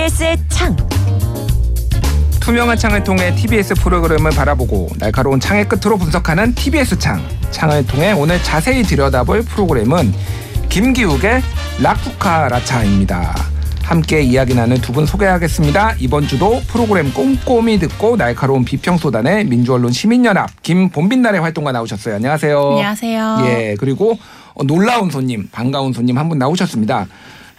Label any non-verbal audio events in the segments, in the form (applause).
TBS의 창. 투명한 창을 통해 TBS 프로그램을 바라보고 날카로운 창의 끝으로 분석하는 TBS 창. 창을 통해 오늘 자세히 들여다볼 프로그램은 김기욱의 라쿠카라차입니다. 함께 이야기 나눈 두 분 소개하겠습니다. 이번 주도 프로그램 꼼꼼히 듣고 날카로운 비평 쏟아내 민주언론 시민연합 김본빈날의 활동가 나오셨어요. 안녕하세요. 안녕하세요. 예, 그리고 어, 놀라운 손님, 반가운 손님 한 분 나오셨습니다.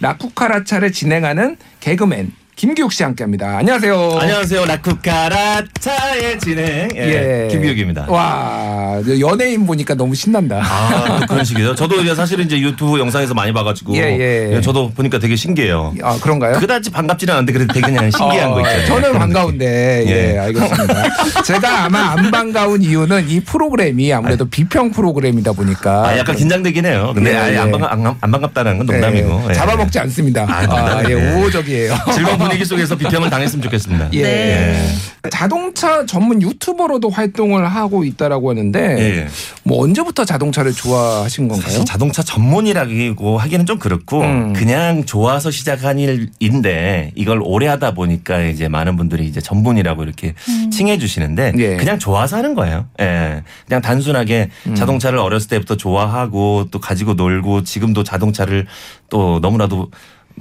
라쿠카라차를 진행하는 개그맨 김기욱 씨 함께합니다. 안녕하세요. 안녕하세요. 라쿠카라차의 진행 예, 김기욱입니다. 와 연예인 보니까 너무 신난다. 아, 또 그런 식이죠. 저도 이제 사실은 이제 유튜브 영상에서 많이 봐가지고 예, 예. 저도 보니까 되게 신기해요. 아 그런가요? 그다지 반갑지는 않은데 그래도 되게 그냥 신기한 어, 거 있잖아요. 저는 그런 반가운데 예, 예. 알겠습니다. 제가 아마 안 반가운 이유는 이 프로그램이 아무래도 비평 프로그램이다 보니까 아, 약간 긴장되긴 해요. 근데 예, 아예 예. 안, 반갑, 안, 안 반갑다는 건 농담이고. 예, 예. 잡아먹지 않습니다. 아, 아. 예, 예. 우호적이에요. 즐거운 분위기 속에서 비평을 당했으면 좋겠습니다. 예. 네. 자동차 전문 유튜버로도 활동을 하고 있다라고 하는데 예. 뭐 언제부터 자동차를 좋아하신 건가요? 사실 자동차 전문이라고 하기는 좀 그렇고 음. 그냥 좋아서 시작한 일인데 이걸 오래 하다 보니까 이제 많은 분들이 이제 전문이라고 이렇게 칭해 주시는데 예. 그냥 좋아서 하는 거예요. 예. 그냥 단순하게 음. 자동차를 어렸을 때부터 좋아하고 또 가지고 놀고 지금도 자동차를 또 너무나도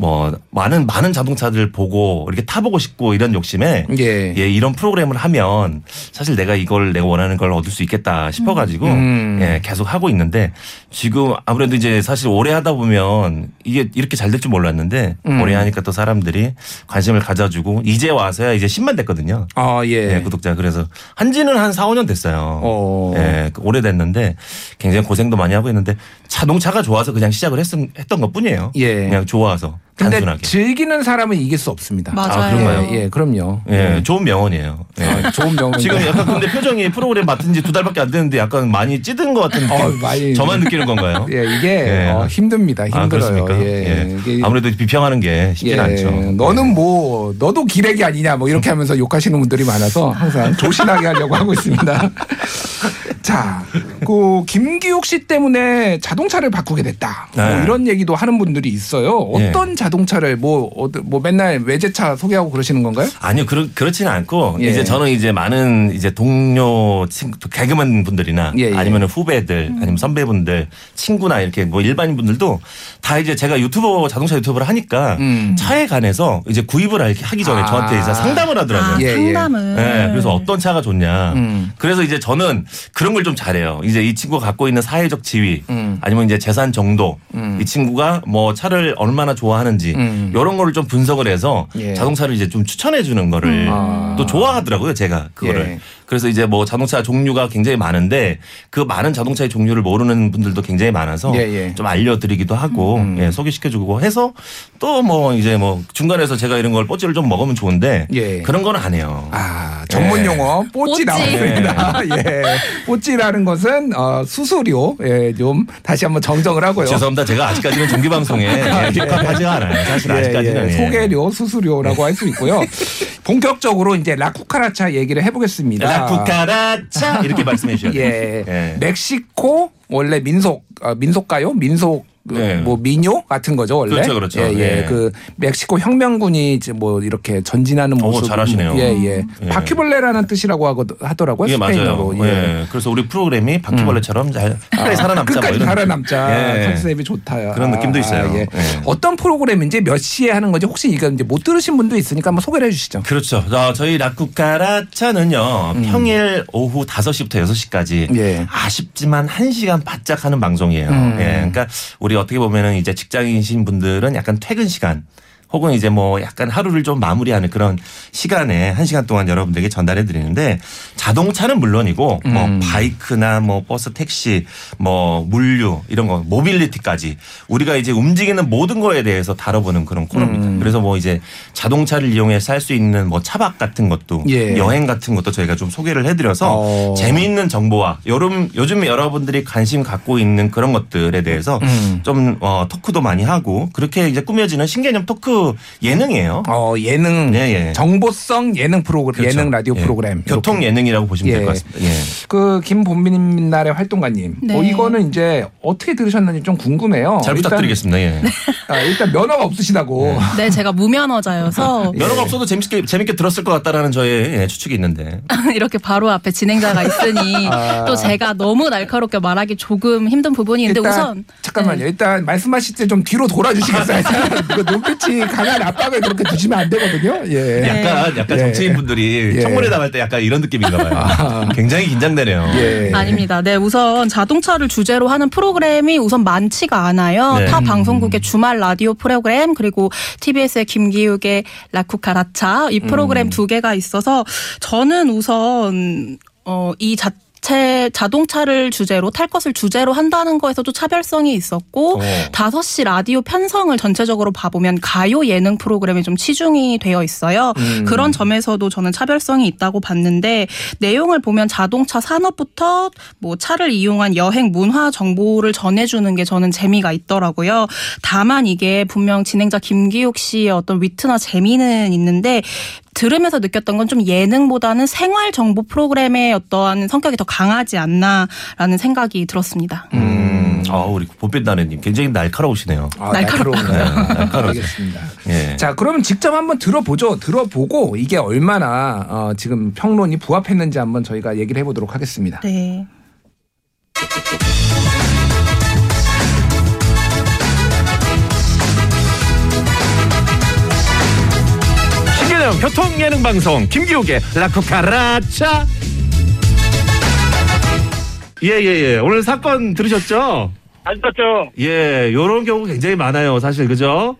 뭐 많은 많은 자동차들 보고 이렇게 타보고 싶고 이런 욕심에 예. 예, 이런 프로그램을 하면 사실 내가 이걸 내가 원하는 걸 얻을 수 있겠다 싶어가지고 음. 예, 계속 하고 있는데 지금 아무래도 이제 사실 오래 하다 보면 이게 이렇게 잘 될 줄 몰랐는데 음. 오래 하니까 또 사람들이 관심을 가져주고 이제 와서야 이제 10만 됐거든요. 아 예. 예, 구독자 그래서 한지는 한 4, 5년 됐어요. 어. 예, 오래됐는데 굉장히 고생도 많이 하고 있는데 자동차가 좋아서 그냥 시작을 했, 했던 것 뿐이에요. 예. 그냥 좋아서 근데 단순하게. 즐기는 사람은 이길 수 없습니다. 맞아요. 아, 그런가요? 예, 예, 그럼요. 예, 좋은 명언이에요. 예. 아, 좋은 명언. 지금 약간 근데 표정이 프로그램 맡은 지 두 달밖에 안 됐는데 약간 많이 찌든 것 같은 느낌. 어, 많이- 저만 느끼는 건가요? 예, 이게 예. 어, 힘듭니다. 아, 힘들어요. 그렇습니까? 예. 이게 아무래도 비평하는 게 쉽진 예, 않죠. 너는 뭐 너도 기레기 아니냐 뭐 이렇게 하면서 욕하시는 분들이 많아서 항상 조신하게 하려고 하고 있습니다. (laughs) 자, 그 김기욱 씨 때문에 자동차를 바꾸게 됐다. 뭐 네. 이런 얘기도 하는 분들이 있어요. 어떤 자동차를 뭐, 뭐 맨날 외제차 소개하고 그러시는 건가요? 아니요, 그렇, 그렇지는 않고, 예. 이제 저는 이제 많은 이제 동료, 친구, 개그맨 분들이나 예, 예. 아니면 후배들, 아니면 선배분들, 친구나 이렇게 뭐 일반인 분들도 다 이제 제가 유튜버, 자동차 유튜버를 하니까 음. 차에 관해서 이제 구입을 하기 전에 아. 저한테 이제 상담을 하더라고요. 아, 예, 예. 상담을. 네, 그래서 어떤 차가 좋냐. 음. 그래서 이제 저는 그런 걸좀 잘해요. 이제 이 친구가 갖고 있는 사회적 지위, 음. 아니면 이제 재산 정도, 음. 이 친구가 뭐 차를 얼마나 좋아하는지 음. 이런 거를 좀 분석을 해서 예. 자동차를 이제 좀 추천해 주는 거를 아. 또 좋아하더라고요, 제가 그거를. 예. 그래서 이제 뭐 자동차 종류가 굉장히 많은데 그 많은 자동차의 종류를 모르는 분들도 굉장히 많아서 예, 예. 좀 알려드리기도 하고 음. 예, 소개시켜주고 해서 또 뭐 이제 뭐 중간에서 제가 이런 걸 뽀찌를 좀 먹으면 좋은데 예. 그런 건 안 해요. 아, 전문 예. 용어 뽀찌 뽀찌. 나왔습니다. 예. (laughs) 뽀찌라는 것은 어, 수수료. 예, 좀 다시 한번 정정을 하고요. 죄송합니다. 제가 아직까지는 정기 방송에 (laughs) 예, 적합하지가 않아요. 사실 예, 아직까지는 예. 예. 소개료, 수수료라고 할 수 있고요. (laughs) 본격적으로 이제 라쿠카라차 얘기를 해보겠습니다. 라쿠카라차 이렇게 말씀해 주셔야 돼요. 예. 예. 멕시코 원래 민속 어, 민속가요? 민속 그 네. 뭐 민요 같은 거죠 원래. 그렇죠, 그렇죠. 예, 예. 예. 그 멕시코 혁명군이 이제 뭐 이렇게 전진하는 오, 모습. 잘하시네요. 예, 예. 예. 바퀴벌레라는 뜻이라고 하고 하더라고요. 예, 스페인어로. 맞아요. 예. 그래서 우리 프로그램이 바퀴벌레처럼 잘 끝까지 살아남자. 뭐 끝까지 이런 살아남자 예. 컨셉이 좋다. 그런 느낌도 있어요. 예. 예. 어떤 프로그램인지 몇 시에 하는 건지 혹시 이거 이제 못 들으신 분도 있으니까 한번 소개를 해주시죠. 그렇죠. 자, 저희 라쿠카라차는요, 평일 오후 5 시부터 6 시까지 음. 예. 아쉽지만 1 시간 바짝 하는 방송이에요. 음. 예. 그러니까 우리 어떻게 보면은 이제 직장인이신 분들은 약간 퇴근 시간 혹은 이제 뭐 약간 하루를 좀 마무리하는 그런 시간에 한 시간 동안 여러분들에게 전달해 드리는데 자동차는 물론이고 뭐 음. 바이크나 뭐 버스 택시 뭐 물류 이런 거 모빌리티까지 우리가 이제 움직이는 모든 거에 대해서 다뤄보는 그런 코너입니다. 음. 그래서 뭐 이제 자동차를 이용해서 할 수 있는 뭐 차박 같은 것도 예. 여행 같은 것도 저희가 좀 소개를 해드려서 어. 재미있는 정보와 요즘 요즘 여러분들이 관심 갖고 있는 그런 것들에 대해서 음. 좀 어, 토크도 많이 하고 그렇게 이제 꾸며지는 신개념 토크 예능이에요. 어 예능 예, 예. 정보성 예능 프로그램 그렇죠. 예능 라디오 예. 프로그램 교통 이렇게. 예능이라고 보시면 될 예. 것 같습니다. 예. 그 김본빈 날의 활동가님 네. 어, 이거는 이제 어떻게 들으셨는지 좀 궁금해요. 잘 일단- 부탁드리겠습니다. 예. 아, 일단 면허가 없으시다고. 네, 제가 무면허자여서 (laughs) 면허가 없어도 재밌게 재밌게 들었을 것 같다라는 저의 예, 추측이 있는데. (laughs) 이렇게 바로 앞에 진행자가 있으니 아. 또 제가 너무 날카롭게 말하기 조금 힘든 부분이 있는데 일단 우선 잠깐만요. 네. 일단 말씀하실 때 좀 뒤로 돌아주시겠어요? (laughs) 그 눈빛이 강한 압박을 그렇게 주시면 안 되거든요. 예. 약간 약간 예. 정치인 분들이 예. 청문회 나갈 때 약간 이런 느낌인가 봐요. 굉장히 긴장되네요. 예. 아닙니다. 네, 우선 자동차를 주제로 하는 프로그램이 우선 많지가 않아요. 네. 타 방송국의 주말 라디오 프로그램 그리고 TBS의 김기욱의 라쿠카라차 이 프로그램 음. 두 개가 있어서 저는 우선 어, 이 자. 체 자동차를 주제로 탈 것을 주제로 한다는 거에서도 차별성이 있었고 어. 5시 라디오 편성을 전체적으로 봐보면 가요 예능 프로그램이 좀 치중이 되어 있어요. 음. 그런 점에서도 저는 차별성이 있다고 봤는데 내용을 보면 자동차 산업부터 뭐 차를 이용한 여행 문화 정보를 전해주는 게 저는 재미가 있더라고요. 다만 이게 분명 진행자 김기욱 씨의 어떤 위트나 재미는 있는데 들으면서 느꼈던 건 좀 예능보다는 생활 정보 프로그램의 어떠한 성격이 더 강하지 않나라는 생각이 들었습니다. 음, 아 우리 보빛나래님 굉장히 날카로우시네요. 아, 날카롭다. 날카로운가요? 네, 날카로워요. 알겠습니다. 예. 자, 그러면 직접 한번 들어보죠. 들어보고 이게 얼마나 어, 지금 평론이 부합했는지 한번 저희가 얘기를 해보도록 하겠습니다. 네. 신개념 교통 예능 방송 김기욱의 라쿠카라차. 예예 예 오늘 사건 들으셨죠? 안 떴죠. 예 요런 경우 굉장히 많아요 사실 그죠?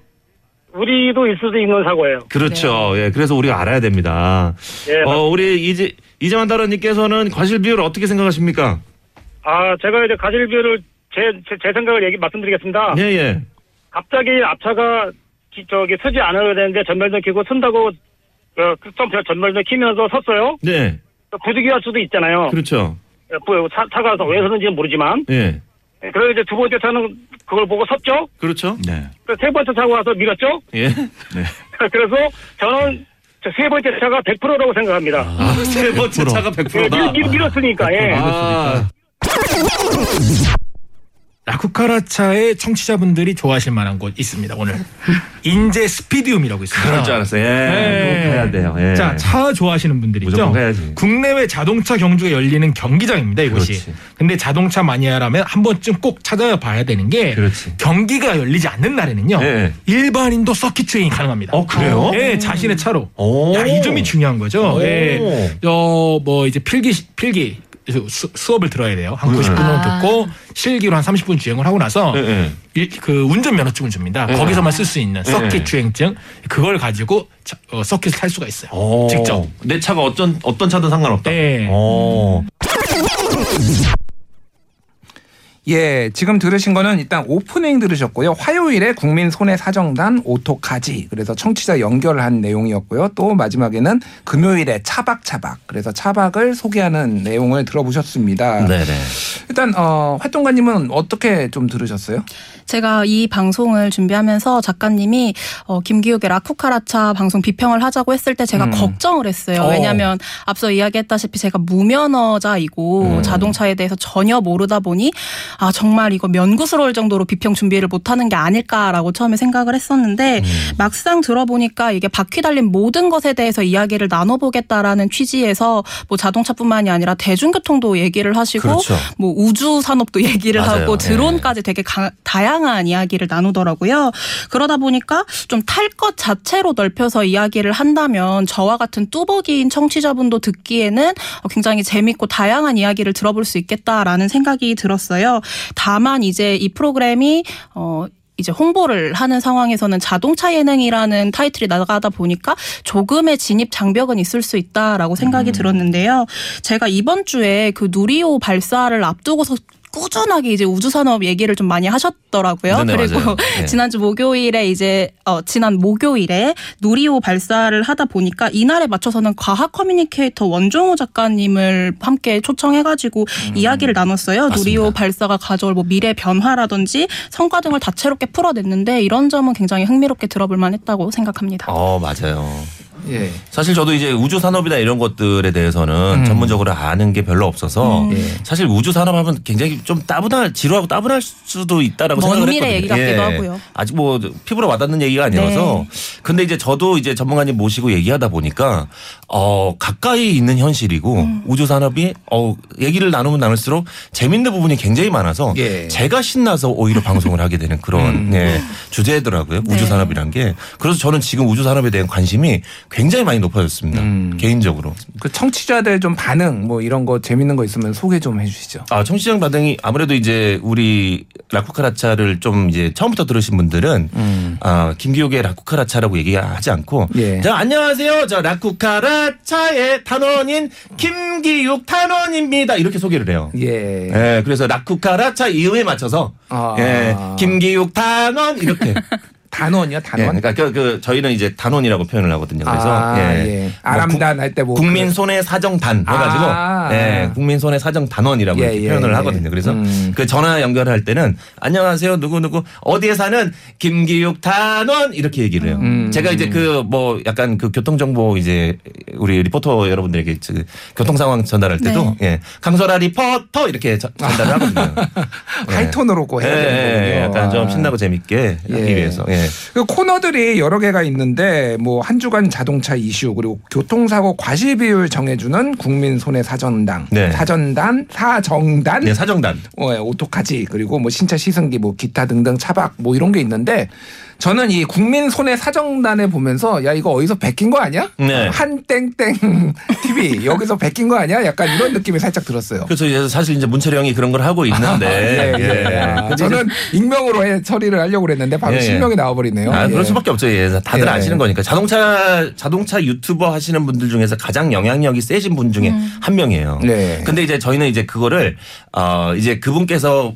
우리도 있을 수도 있는 사고예요. 그렇죠 예 그래서 우리가 알아야 됩니다. 예. 어 우리 이제 이재만 다라님께서는 과실 비율 어떻게 생각하십니까? 아, 제가 이제 가실비율을 제, 제, 제 생각을 얘기 말씀드리겠습니다. 예 예 갑자기 앞차가 기- 저기 서지 않아야 되는데 전멸등 켜고 쓴다고 어, 좀 전멸등 키면서 섰어요. 네 부득이 할 수도 있잖아요. 그렇죠 예, 뭐 차, 차가 왜 서는지는 모르지만. 예 예, 그리고 이제 두 번째 차는 그걸 보고 섰죠. 그렇죠 네. 그세 번째 차가 와서 밀었죠. 예 (laughs) 그래서 저는 저세 번째 차가 100%라고 생각합니다. 세 번째 차가 예, 100%다. 밀, 밀, 밀었으니까. 예. 아, 라쿠카라차의 청취자분들이 좋아하실 만한 곳 있습니다. 오늘 인제 스피디움이라고 있습니다. 그럴 줄 알았어요. 예. 네. 꼭 가야 돼요. 예. 자, 차 좋아하시는 분들 있죠? 무조건 가야지. 국내외 자동차 경주가 열리는 경기장입니다, 이곳이. 그렇지. 근데 자동차 마니아라면 한 번쯤 꼭 찾아봐야 되는 게 그렇지. 경기가 열리지 않는 날에는요. 네. 일반인도 서킷 주행이 가능합니다. 어, 그래요? 예, 자신의 차로. 오. 야, 이 점이 중요한 거죠. 오. 예. 어, 뭐 이제 필기 필기 수, 수업을 들어야 돼요. 한 90분 정도 아. 듣고 실기로 한 30분 주행을 하고 나서 예, 예. 일- 그 운전 면허증을 줍니다. 네. 거기서만 쓸 수 있는 서킷 네. 주행증 그걸 가지고 차- 어, 서킷을 탈 수가 있어요. 오. 직접. 내 차가 어떤 어떤 차든 상관없다. 네. 오. 예, 지금 들으신 거는 일단 오프닝 들으셨고요. 화요일에 국민 손해 사정단 오토카지. 그래서 청취자 연결을 한 내용이었고요. 또 마지막에는 금요일에 차박차박. 그래서 차박을 소개하는 내용을 들어보셨습니다. 네네. 일단 어, 활동가님은 어떻게 좀 들으셨어요? 제가 이 방송을 준비하면서 작가님이 어, 김기욱의 라쿠카라차 방송 비평을 하자고 했을 때 제가 음. 걱정을 했어요. 어. 왜냐하면 앞서 이야기했다시피 제가 무면허자이고 음. 자동차에 대해서 전혀 모르다 보니 아 정말 이거 면구스러울 정도로 비평 준비를 못하는 게 아닐까라고 처음에 생각을 했었는데 음. 막상 들어보니까 이게 바퀴 달린 모든 것에 대해서 이야기를 나눠보겠다라는 취지에서 뭐 자동차뿐만이 아니라 대중교통도 얘기를 하시고 그렇죠. 뭐 우주 산업도 얘기를 맞아요. 하고 예. 드론까지 되게 가- 다양한 이야기를 나누더라고요. 그러다 보니까 좀 탈 것 자체로 넓혀서 이야기를 한다면 저와 같은 뚜벅이인 청취자분도 듣기에는 굉장히 재밌고 다양한 이야기를 들어볼 수 있겠다라는 생각이 들었어요. 다만 이제 이 프로그램이 어 이제 홍보를 하는 상황에서는 자동차 예능이라는 타이틀이 나가다 보니까 조금의 진입 장벽은 있을 수 있다라고 생각이 들었는데요. 제가 이번 주에 그 누리호 발사를 앞두고서 꾸준하게 이제 우주 산업 얘기를 좀 많이 하셨더라고요. 네네, 그리고 맞아요. (laughs) 네. 지난주 목요일에 이제 어 지난 목요일에 누리호 발사를 하다 보니까 이날에 맞춰서는 과학 커뮤니케이터 원종호 작가님을 함께 초청해가지고 이야기를 나눴어요. 음. 맞습니다. 누리호 발사가 가져올 뭐 미래 변화라든지 성과 등을 다채롭게 풀어냈는데 이런 점은 굉장히 흥미롭게 들어볼 만했다고 생각합니다. 어 맞아요. 예. 사실 저도 이제 우주 산업이나 이런 것들에 대해서는 음. 전문적으로 아는 게 별로 없어서 음. 예. 사실 우주 산업 하면 굉장히 좀 따분할 지루하고 따분할 수도 있다라고 먼 생각을 했거든요. 얘기 같기도 하고요. 아직 뭐 피부로 와닿는 얘기가 아니어서 근데 이제 저도 이제 전문가님 모시고 얘기하다 보니까 어 가까이 있는 현실이고 음. 우주 산업이 어 얘기를 나누면 나눌수록 재밌는 부분이 굉장히 많아서 예. 제가 신나서 오히려 방송을 하게 되는 그런 음. 예, 주제더라고요. 네. 우주 산업이란 게. 그래서 저는 지금 우주 산업에 대한 관심이 굉장히 많이 높아졌습니다. 음. 개인적으로. 그 청취자들 좀 반응 뭐 이런 거 재밌는 거 있으면 소개 좀 해주시죠. 아, 청취자 반응이 아무래도 이제 우리 라쿠카라차를 좀 이제 처음부터 들으신 분들은 음. 아, 김기욱의 라쿠카라차라고 얘기하지 않고 예. 자, 안녕하세요. 저 라쿠카라차의 단원인 김기욱 단원입니다. 이렇게 소개를 해요. 예. 예, 그래서 라쿠카라차 이음에 맞춰서 아. 예, 김기욱 단원 이렇게 (laughs) 단원이요, 예, 단원. 그러니까 그, 그 저희는 이제 단원이라고 표현을 하거든요. 그래서 아, 예. 예. 아람단 할때 뭐. 국민 그- 손해 사정단 해가지고 아. 예, 국민 손해 사정 단원이라고 예, 이렇게 예, 표현을 예. 하거든요. 그래서 음. 그 전화 연결할 때는 안녕하세요 누구 누구 어디에 사는 김기육 단원 이렇게 얘기를 해요. 음. 제가 이제 그 뭐 약간 그 교통 정보 이제 우리 리포터 여러분들에게 그 교통 상황 전달할 때도 예 강설아 리포터 이렇게 전- 전달을 하거든요. (laughs) 예. 하이톤으로 고 예, 해야 되는 예, 거군요. 약간 좀 아. 신나고 재밌게 하기 예. 위해서. 예. 그 코너들이 여러 개가 있는데 뭐 한 주간 자동차 이슈 그리고 교통사고 과실 비율 정해주는 국민 손해 사전당, 네. 사전단, 사정단, 네, 사정단. 어, 예, 오토카지 그리고 뭐 신차 시승기 뭐 기타 등등 차박 뭐 이런 게 있는데 저는 이 국민 손해 사정단에 보면서 야 이거 어디서 베낀 거 아니야? 네. 한 땡땡 (laughs) TV 여기서 베낀 거 아니야? 약간 이런 느낌이 살짝 들었어요. 그래서 이제 사실 이제 문철이 형이 그런 걸 하고 있는데. (laughs) 예, 예. 아, 근데 이제 저는 익명으로 해 처리를 하려고 그랬는데 바로 예, 예. 실명이 나와버리네요. 아, 예. 그럴 수밖에 없죠. 예. 다들 예. 아시는 거니까. 자동차, 자동차 유튜버 하시는 분들 중에서 가장 영향력이 세신 분 중에 한 명이에요. 네. 근데 이제 저희는 이제 그거를, 어, 이제 그분께서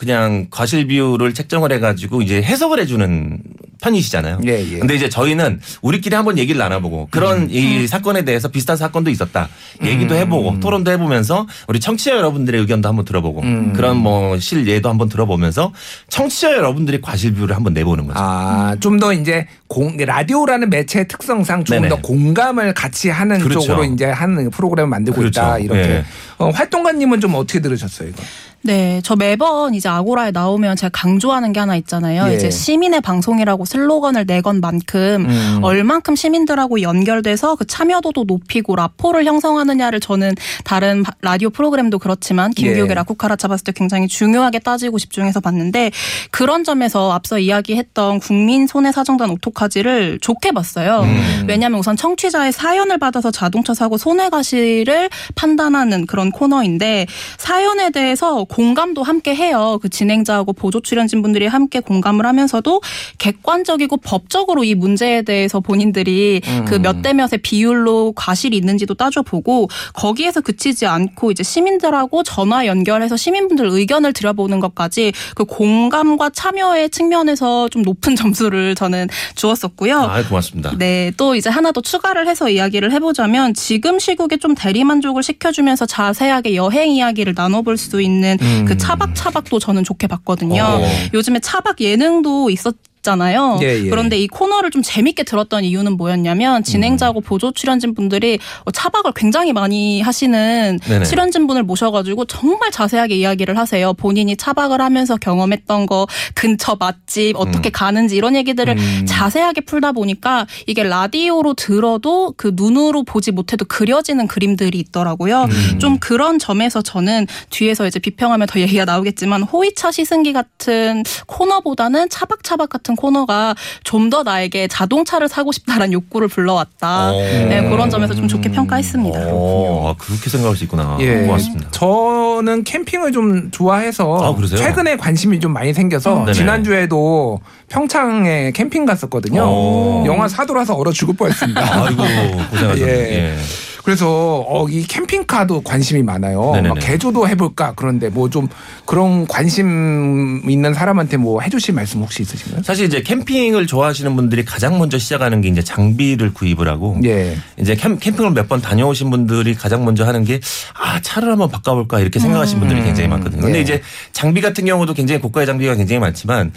그냥 과실 비율을 책정을 해가지고 이제 해석을 해주는 편이시잖아요. 예, 예. 근데 이제 저희는 우리끼리 한번 얘기를 나눠보고 그런 이 사건에 대해서 비슷한 사건도 있었다. 얘기도 해보고 토론도 해보면서 우리 청취자 여러분들의 의견도 한번 들어보고 음. 그런 뭐 실예도 한번 들어보면서 청취자 여러분들이 과실 비율을 한번 내보는 거죠. 아, 좀 더 이제 공, 라디오라는 매체의 특성상 조금 네네. 더 공감을 같이 하는 그렇죠. 쪽으로 이제 하는 프로그램을 만들고 그렇죠. 있다. 이렇게. 예. 어, 활동가님은 좀 어떻게 들으셨어요, 이거? 네, 저 매번 이제 아고라에 나오면 제가 강조하는 게 하나 있잖아요. 예. 이제 시민의 방송이라고 슬로건을 내건 만큼 음. 얼만큼 시민들하고 연결돼서 그 참여도도 높이고 라포를 형성하느냐를 저는 다른 바- 라디오 프로그램도 그렇지만 김기욱의 예. 라쿠카라 잡았을 때 굉장히 중요하게 따지고 집중해서 봤는데 그런 점에서 앞서 이야기했던 국민 손해 사정단 오토카지를 좋게 봤어요. 음. 왜냐하면 우선 청취자의 사연을 받아서 자동차 사고 손해 가시를 판단하는 그런 코너인데 사연에 대해서 공감도 함께 해요. 그 진행자하고 보조 출연진 분들이 함께 공감을 하면서도 객관적이고 법적으로 이 문제에 대해서 본인들이 그몇 대 몇의 비율로 과실이 있는지도 따져보고 거기에서 그치지 않고 이제 시민들하고 전화 연결해서 시민분들 의견을 들여보는 것까지 그 공감과 참여의 측면에서 좀 높은 (laughs) 점수를 저는 주었었고요. 아, 고맙습니다. 네, 또 이제 하나 더 추가를 해서 이야기를 해보자면 지금 시국에 좀 대리만족을 시켜주면서 자세하게 여행 이야기를 나눠볼 수 있는 그 차박 차박도 저는 좋게 봤거든요. 어. 요즘에 차박 예능도 있었. 잖아요. 예, 예. 그런데 이 코너를 좀 재밌게 들었던 이유는 뭐였냐면 진행자하고 보조 출연진 분들이 어, 차박을 굉장히 많이 하시는 네네. 출연진 분을 모셔가지고 정말 자세하게 이야기를 하세요. 본인이 차박을 하면서 경험했던 거, 근처 맛집 어떻게 가는지 이런 얘기들을 음. 자세하게 풀다 보니까 이게 라디오로 들어도 그 눈으로 보지 못해도 그려지는 그림들이 있더라고요. 음. 좀 그런 점에서 저는 뒤에서 이제 비평하면 더 얘기가 나오겠지만 호위차 시승기 같은 코너보다는 차박차박 같은 코너가 좀 더 나에게 자동차를 사고 싶다라는 욕구를 불러왔다. 어. 네, 그런 점에서 좀 좋게 평가했습니다. 어, 아, 그렇게 생각할 수 있구나. 예. 고맙습니다. 저는 캠핑을 좀 좋아해서 아, 그러세요? 최근에 관심이 좀 많이 생겨서 네네. 지난주에도 평창에 캠핑 갔었거든요. 오. 영화 사도라서 얼어 죽을 뻔했습니다. 아이고, 고생하셨네. (laughs) 예. 예. 그래서 어, 이 캠핑카도 관심이 많아요. 네네네. 막 개조도 해볼까 그런데 뭐 좀 그런 관심 있는 사람한테 뭐 해주실 말씀 혹시 있으신가요? 사실 이제 캠핑을 좋아하시는 분들이 가장 먼저 시작하는 게 이제 장비를 구입을 하고 예. 이제 캠, 캠핑을 몇 번 다녀오신 분들이 가장 먼저 하는 게 아 차를 한번 바꿔볼까 이렇게 생각하시는 분들이 굉장히 많거든요. 근데 예. 이제 장비 같은 경우도 굉장히 고가의 장비가 굉장히 많지만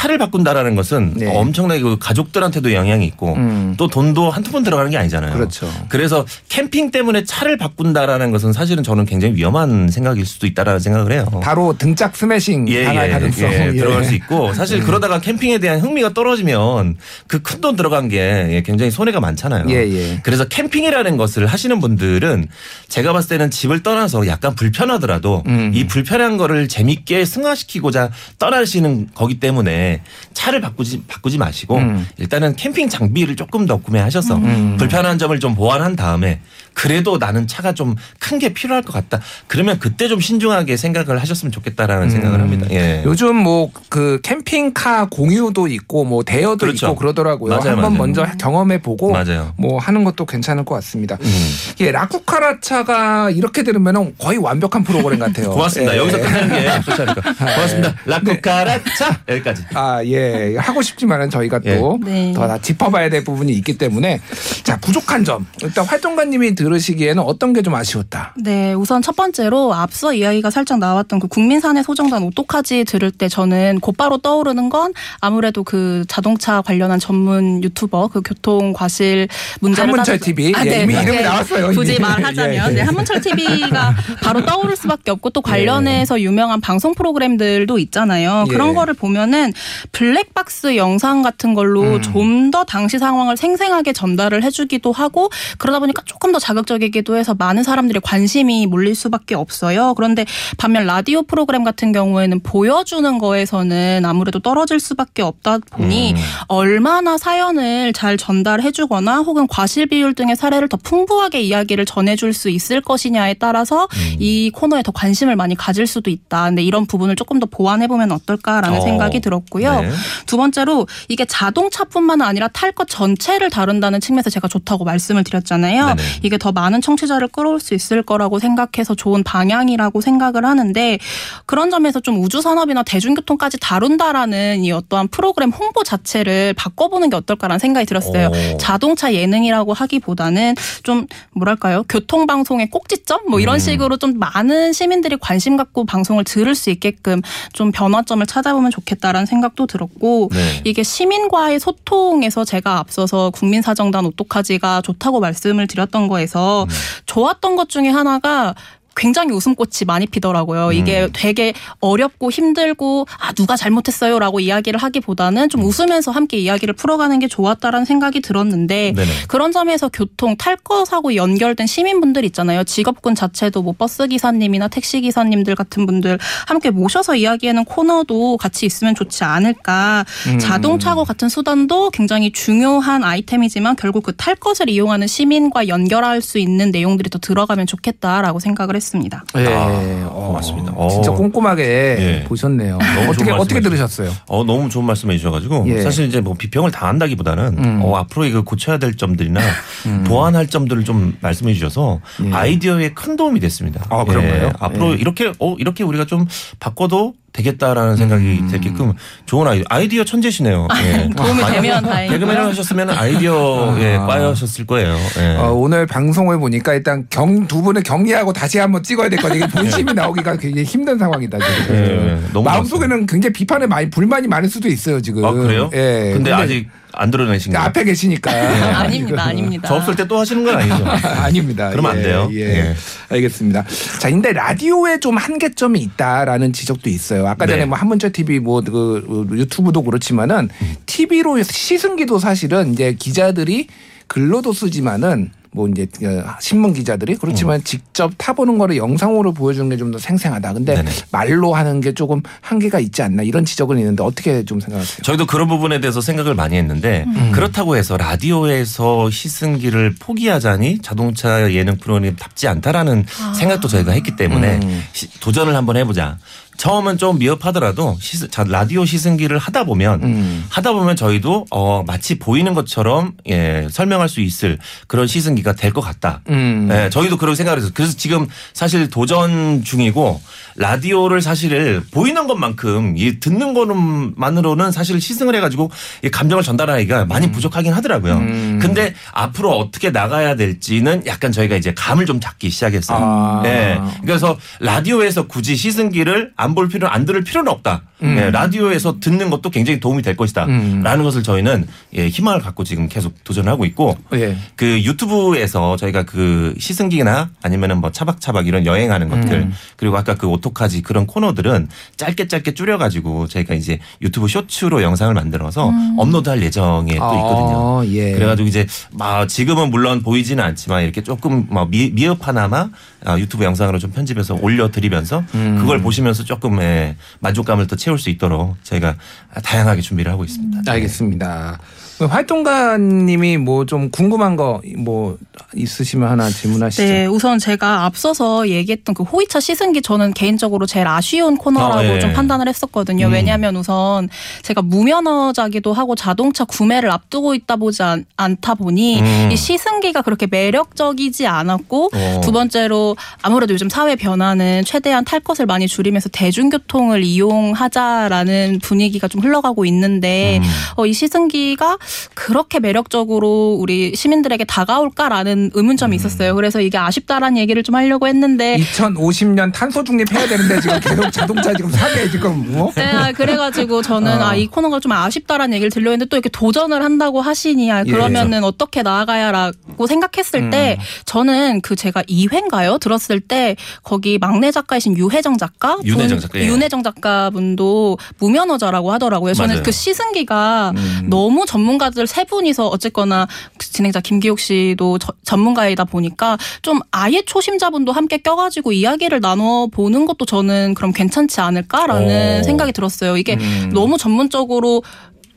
차를 바꾼다라는 것은 네. 엄청나게 그 가족들한테도 영향이 있고 음. 또 돈도 한두 번 들어가는 게 아니잖아요. 그렇죠. 그래서 캠핑 때문에 차를 바꾼다라는 것은 사실은 저는 굉장히 위험한 생각일 수도 있다라는 생각을 해요. 바로 등짝 스매싱 예, 예, 가능성 예, 예. 들어갈 수 있고 (laughs) 사실 그러다가 캠핑에 대한 흥미가 떨어지면 그 큰 돈 들어간 게 예, 굉장히 손해가 많잖아요. 예, 예. 그래서 캠핑이라는 것을 하시는 분들은 제가 봤을 때는 집을 떠나서 약간 불편하더라도 음. 이 불편한 거를 재밌게 승화시키고자 떠나시는 거기 때문에 차를 바꾸지 바꾸지 마시고 음. 일단은 캠핑 장비를 조금 더 구매하셔서 음. 불편한 점을 좀 보완한 다음에 그래도 나는 차가 좀 큰 게 필요할 것 같다. 그러면 그때 좀 신중하게 생각을 하셨으면 좋겠다라는 생각을 합니다. 예. 음. 요즘 뭐 그 캠핑카 공유도 있고 뭐 대여도 그렇죠. 있고 그러더라고요. 맞아요, 한번 맞아요. 먼저 경험해 보고. 뭐 하는 것도 괜찮을 것 같습니다. 음. 예, 라쿠카라 차가 이렇게 들으면 거의 완벽한 프로그램 같아요. (laughs) 고맙습니다. 예. 여기서 끝내는 게 좋지 않을까. (laughs) 고맙습니다. 라쿠카라 차 여기까지. 아, 예. 하고 싶지만은 저희가 예. 또 네. 더다 짚어봐야 될 부분이 있기 때문에 자, 부족한 점. 일단 활동가님이 들으시기에는 어떤 게 좀 아쉬웠다. 네, 우선 첫 번째로 앞서 이야기가 살짝 나왔던 그 국민사내 소정단 오토카지 들을 때 저는 곧바로 떠오르는 건 아무래도 그 자동차 관련한 전문 유튜버 그 교통 과실 문제를 한문철 따져- TV. 아, 예, 네, 이미 네. 이름이 나왔어요, 이미. 굳이 말하자면 예, 예. 네, 한문철 TV가 바로 떠오를 수밖에 없고 또 관련해서 유명한 방송 프로그램들도 있잖아요. 예. 그런 거를 보면은 블랙박스 영상 같은 걸로 음. 좀더 당시 상황을 생생하게 전달을 해주기도 하고 그러다 보니까 조금 더 자극적이기도 해서 많은 사람들의 관심이 몰릴 수밖에 없어요. 그런데 반면 라디오 프로그램 같은 경우에는 보여주는 거에서는 아무래도 떨어질 수밖에 없다 보니 얼마나 사연을 잘 전달해주거나 혹은 과실 비율 등의 사례를 더 풍부하게 이야기를 전해줄 수 있을 것이냐에 따라서 이 코너에 더 관심을 많이 가질 수도 있다. 근데 이런 부분을 조금 더 보완해보면 어떨까라는 어. 생각이 들었고요. 네. 두 번째로 이게 자동차뿐만 아니라 탈 것 전체를 다룬다는 측면에서 제가 좋다고 말씀을 드렸잖아요. 네네. 이게 더 많은 청취자를 끌어올 수 있을 거라고 생각해서 좋은 방향이라고 생각을 하는데 그런 점에서 좀 우주 산업이나 대중교통까지 다룬다라는 이 어떠한 프로그램 홍보 자체를 바꿔보는 게 어떨까라는 생각이 들었어요. 오. 자동차 예능이라고 하기보다는 좀 뭐랄까요 교통 방송의 꼭지점 뭐 음. 이런 식으로 좀 많은 시민들이 관심 갖고 방송을 들을 수 있게끔 좀 변화점을 찾아보면 좋겠다라는 생각 도 들었고 네. 이게 시민과의 소통에서 제가 앞서서 국민사정단 오토카지가 좋다고 말씀을 드렸던 거에서 좋았던 것 중에 하나가 굉장히 웃음꽃이 많이 피더라고요. 이게 되게 어렵고 힘들고 아 누가 잘못했어요라고 이야기를 하기보다는 좀 웃으면서 함께 이야기를 풀어가는 게 좋았다라는 생각이 들었는데 네네. 그런 점에서 교통 탈거 사고 연결된 시민분들 있잖아요. 직업군 자체도 뭐 버스 기사님이나 택시 기사님들 같은 분들 함께 모셔서 이야기하는 코너도 같이 있으면 좋지 않을까. 자동차고 같은 수단도 굉장히 중요한 아이템이지만 결국 그 탈 것을 이용하는 시민과 연결할 수 있는 내용들이 더 들어가면 좋겠다라고 생각을 했습니다. 예. 아, 어, 고맙습니다. 진짜 어. 꼼꼼하게 예. 보셨네요. 어떻게 어떻게. 들으셨어요? 어 너무 좋은 말씀해 주셔가지고 예. 사실 이제 뭐 비평을 다 한다기보다는 음. 어, 앞으로 이거 고쳐야 될 점들이나 (laughs) 보완할 점들을 좀 말씀해 주셔서 예. 아이디어에 큰 도움이 됐습니다. 아, 그런가요? 예. 앞으로 예. 이렇게 어 이렇게 우리가 좀 바꿔도 되겠다라는 생각이 음. 들게끔 좋은 아이디어 아이디어 천재시네요. 예. 도움이 되면. 개그맨을 하셨으면 아이디어 예, 과였었을 거예요. 예. 어, 오늘 방송을 보니까 일단 경 두 분을 격리하고 다시 한번 찍어야 될 거니까 이게 (laughs) 본심이 나오기가 굉장히 힘든 상황이다 지금. 예, 너무 마음속에는 굉장히 비판에 많이 불만이 많을 수도 있어요 지금. 아 그래요? 예. 근데, 아직 안 드러내신 거예요? 앞에 계시니까. (laughs) 아닙니다, 아닙니다. 저 없을 때 또 하시는 건 아니죠? (laughs) 아닙니다. 그러면 안 예, 돼요. 예. 예. 알겠습니다. 자, 근데 라디오에 좀 한계점이 있다라는 지적도 있어요. 아까 전에 네. 뭐 한문철 TV 뭐그 유튜브도 그렇지만은 TV로 시승기도 사실은 이제 기자들이 글로도 쓰지만은 뭐 이제 어, 신문 기자들이 그렇지만 직접 타보는 거를 영상으로 보여주는 게 좀 더 생생하다. 근데 네네. 말로 하는 게 조금 한계가 있지 않나 이런 지적은 있는데 어떻게 좀 생각하세요? 저희도 그런 부분에 대해서 생각을 많이 했는데 음. 그렇다고 해서 라디오에서 시승기를 포기하자니 자동차 예능 프로그램답지 않다라는 생각도 저희가 했기 때문에 아. 음. 시- 도전을 한번 해보자. 처음은 좀 미흡하더라도 시스, 자, 라디오 시승기를 하다 보면 음. 하다 보면 저희도 어, 마치 보이는 것처럼 예, 설명할 수 있을 그런 시승기가 될 것 같다. 음. 예, 저희도 그렇게 생각을 해서 그래서 지금 사실 도전 중이고 라디오를 사실 보이는 것만큼 이 듣는 것만으로는 사실 시승을 해가지고 이 감정을 전달하기가 많이 부족하긴 하더라고요. 음. 근데 앞으로 어떻게 나가야 될지는 약간 저희가 이제 감을 좀 잡기 시작했어요. 아. 네. 그래서 라디오에서 굳이 시승기를 안 볼 필요, 안 들을 필요는 없다. 음. 예, 라디오에서 듣는 것도 굉장히 도움이 될 것이다. 음. 라는 것을 저희는 예, 희망을 갖고 지금 계속 도전하고 있고 예. 그 유튜브에서 저희가 그 시승기나 아니면은 뭐 차박차박 이런 여행하는 것들 음. 그리고 아까 그 오토카지 그런 코너들은 짧게 짧게 줄여가지고 저희가 이제 유튜브 쇼츠로 영상을 만들어서 업로드할 예정에 또 있거든요. 아, 예. 그래가지고 이제 막 지금은 물론 보이지는 않지만 이렇게 조금 막 미, 미흡하나마 아, 유튜브 영상으로 좀 편집해서 올려드리면서 음. 그걸 보시면서 조금 예, 만족감을 더 채울 수 있도록 저희가 다양하게 준비를 하고 있습니다. 알겠습니다. 활동가님이 뭐 좀 궁금한 거 뭐 있으시면 하나 질문하시죠. 네, 우선 제가 앞서서 얘기했던 그 호이차 시승기 저는 개인적으로 제일 아쉬운 코너라고 아, 예. 좀 판단을 했었거든요. 음. 왜냐하면 우선 제가 무면허자기도 하고 자동차 구매를 앞두고 있다 보지 않, 않다 보니 음. 이 시승기가 그렇게 매력적이지 않았고 어. 두 번째로 아무래도 요즘 사회 변화는 최대한 탈 것을 많이 줄이면서 대중교통을 이용하자라는 분위기가 좀 흘러가고 있는데 음. 어, 이 시승기가 그렇게 매력적으로 우리 시민들에게 다가올까라는 의문점이 있었어요. 그래서 이게 아쉽다라는 얘기를 좀 하려고 했는데 2050년 탄소 중립해야 되는데 지금 계속 자동차 지금 사게 지금 뭐? 네, 아, 그래가지고 저는 어. 아, 이 코너가 좀 아쉽다라는 얘기를 들려 했는데 또 이렇게 도전을 한다고 하시니 아, 예. 그러면은 어떻게 나아가야라고 생각했을 때 음. 저는 그 제가 2회인가요? 들었을 때 거기 막내 작가이신 유혜정 작가? 윤혜정 분- 작가, 예. 윤혜정 작가분도 무면허자라고 하더라고요. 저는 맞아요. 그 시승기가 음. 너무 전문 가들 세 분이서 어쨌거나 그 진행자 김기욱 씨도 저- 전문가이다 보니까 좀 아예 초심자분도 함께 껴가지고 이야기를 나눠 보는 것도 저는 그럼 괜찮지 않을까라는 오. 생각이 들었어요. 이게 음. 너무 전문적으로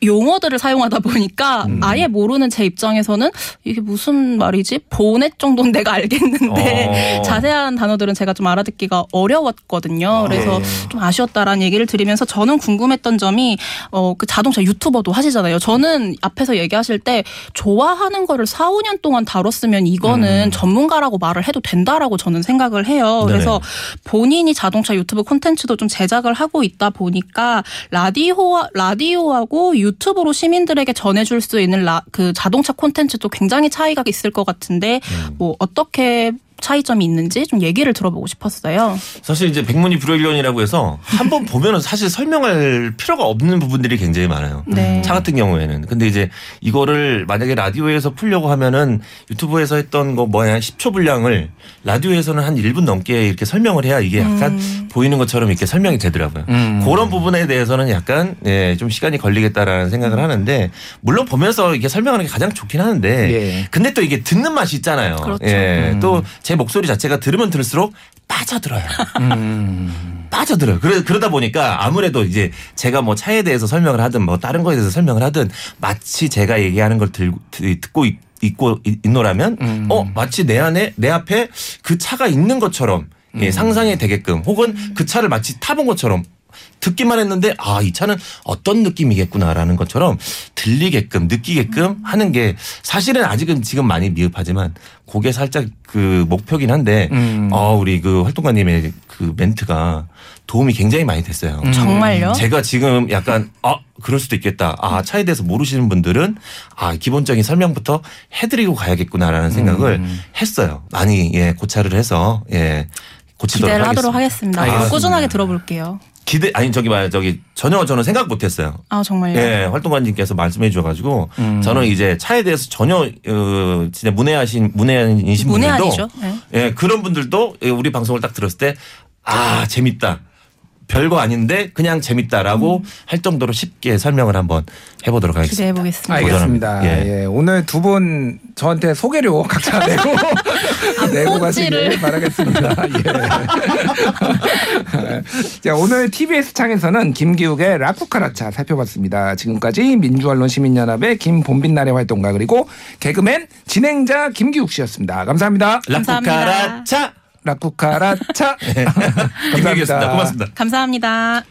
용어들을 사용하다 보니까 음. 아예 모르는 제 입장에서는 이게 무슨 말이지? 보넷 정도는 내가 알겠는데 어. 자세한 단어들은 제가 좀 알아듣기가 어려웠거든요. 그래서 네. 좀 아쉬웠다라는 얘기를 드리면서 저는 궁금했던 점이 어 그 자동차 유튜버도 하시잖아요. 저는 앞에서 얘기하실 때 좋아하는 거를 4, 5년 동안 다뤘으면 이거는 전문가라고 말을 해도 된다라고 저는 생각을 해요. 그래서 본인이 자동차 유튜브 콘텐츠도 좀 제작을 하고 있다 보니까 라디오 라디오하고 유 튜브로 시민들에게 전해줄 수 있는 라, 그 자동차 콘텐츠도 굉장히 차이가 있을 것 같은데 뭐 어떻게 차이점이 있는지 좀 얘기를 들어보고 싶었어요. 사실 이제 백문이 불여일견이라고 해서 한번 (laughs) 보면은 사실 설명할 필요가 없는 부분들이 굉장히 많아요. 네. 차 같은 경우에는. 근데 이제 이거를 만약에 라디오에서 풀려고 하면은 유튜브에서 했던 거 뭐야 10초 분량을 라디오에서는 한 1분 넘게 이렇게 설명을 해야 이게 약간 보이는 것처럼 이렇게 설명이 되더라고요. 음. 그런 부분에 대해서는 약간 예, 좀 시간이 걸리겠다라는 생각을 하는데 물론 보면서 이게 설명하는 게 가장 좋긴 하는데 예. 근데 또 이게 듣는 맛이 있잖아요. 그렇죠. 예. 음. 또제 목소리 자체가 들으면 들을수록 빠져들어요. 음. 빠져들어요. 그러, 그러다 보니까 아무래도 이제 제가 뭐 차에 대해서 설명을 하든 뭐 다른 거에 대해서 설명을 하든 마치 제가 얘기하는 걸 드- 듣고 있, 있- 있노라면 음. 어 마치 내 안에 내 앞에 그 차가 있는 것처럼 음. 예, 상상이 되게끔 혹은 그 차를 마치 타본 것처럼 듣기만 했는데 아 이 차는 어떤 느낌이겠구나라는 것처럼 들리게끔 느끼게끔 하는 게 사실은 아직은 지금 많이 미흡하지만 그게 살짝 그 목표긴 한데 음. 어 우리 그 활동가님의 그 멘트가 도움이 굉장히 많이 됐어요. 음. 정말요? 제가 지금 약간 아 그럴 수도 있겠다. 아 차에 대해서 모르시는 분들은 아 기본적인 설명부터 해드리고 가야겠구나라는 생각을 음. 했어요. 많이 예 고찰을 해서 예 고치도록 기대를 하겠습니다. 하도록 하겠습니다. 알겠습니다. 꾸준하게 들어볼게요. 기대 아니 저기 봐요 저기 전혀 저는 생각 못했어요. 아 정말요? 예, 활동가님께서 말씀해 주셔가지고 음. 저는 이제 차에 대해서 전혀 어, 진짜 문외하신 문외한이신 분들도 문외한이죠. 네. 예, 그런 분들도 예, 우리 방송을 딱 들었을 때 아 재밌다. 별거 아닌데 그냥 재밌다라고 할 정도로 쉽게 설명을 한번 해보도록 하겠습니다. 기대해 보겠습니다. 알겠습니다. 도전합니다. 예. 오늘 두 분 저한테 소개료 (laughs) 각자 내고 (laughs) 내고. 가시길 바라겠습니다. 예. (laughs) 자, 오늘 TBS 창에서는 김기욱의 라쿠카라차 살펴봤습니다. 지금까지 민주언론 시민연합의 김본빛날의 활동가 그리고 개그맨 진행자 김기욱 씨였습니다. 감사합니다. 감사합니다. 라쿠카라차 라쿠카라 차. 김기욱이었습니다. 고맙습니다. 감사합니다.